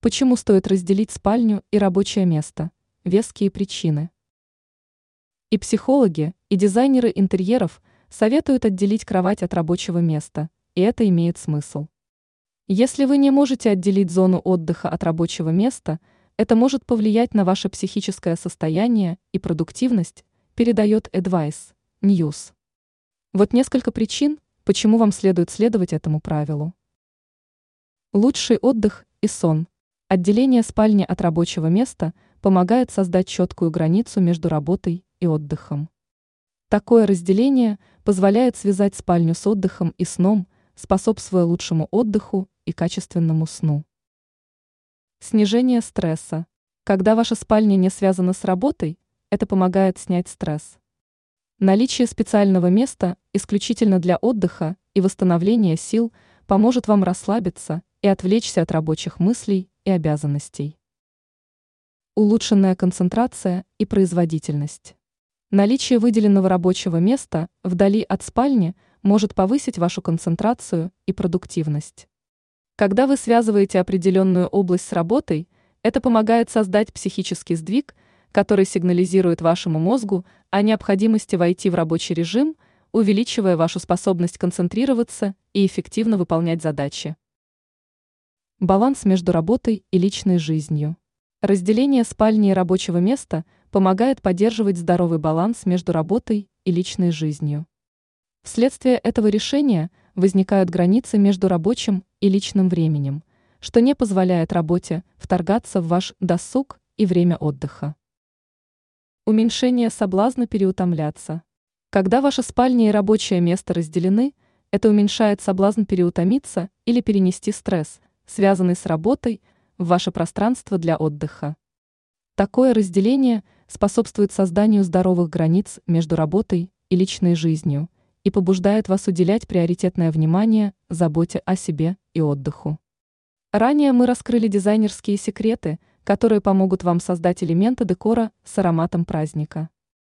Почему стоит разделить спальню и рабочее место? Веские причины. И психологи, и дизайнеры интерьеров советуют отделить кровать от рабочего места, и это имеет смысл. Если вы не можете отделить зону отдыха от рабочего места, это может повлиять на ваше психическое состояние и продуктивность, передает Advice News. Вот несколько причин, почему вам следует следовать этому правилу. Лучший отдых и сон – Отделение спальни от рабочего места помогает создать четкую границу между работой и отдыхом. Такое разделение позволяет связать спальню с отдыхом и сном, способствуя лучшему отдыху и качественному сну. Снижение стресса. Когда ваша спальня не связана с работой, это помогает снять стресс. Наличие специального места исключительно для отдыха и восстановления сил поможет вам расслабиться и отвлечься от рабочих мыслей и обязанностей. Улучшенная концентрация и производительность. Наличие выделенного рабочего места вдали от спальни может повысить вашу концентрацию и продуктивность. Когда вы связываете определенную область с работой, это помогает создать психический сдвиг, который сигнализирует вашему мозгу о необходимости войти в рабочий режим, увеличивая вашу способность концентрироваться и эффективно выполнять задачи. Баланс между работой и личной жизнью. Разделение спальни и рабочего места помогает поддерживать здоровый баланс между работой и личной жизнью. Вследствие этого решения возникают границы между рабочим и личным временем, что не позволяет работе вторгаться в ваш досуг и время отдыха. Уменьшение соблазна переутомляться. Когда ваша спальня и рабочее место разделены, это уменьшает соблазн переутомиться или перенести стресс – связанный с работой, в ваше пространство для отдыха. Такое разделение способствует созданию здоровых границ между работой и личной жизнью и побуждает вас уделять приоритетное внимание заботе о себе и отдыху. Ранее мы раскрыли дизайнерские секреты, которые помогут вам создать элементы декора с ароматом праздника.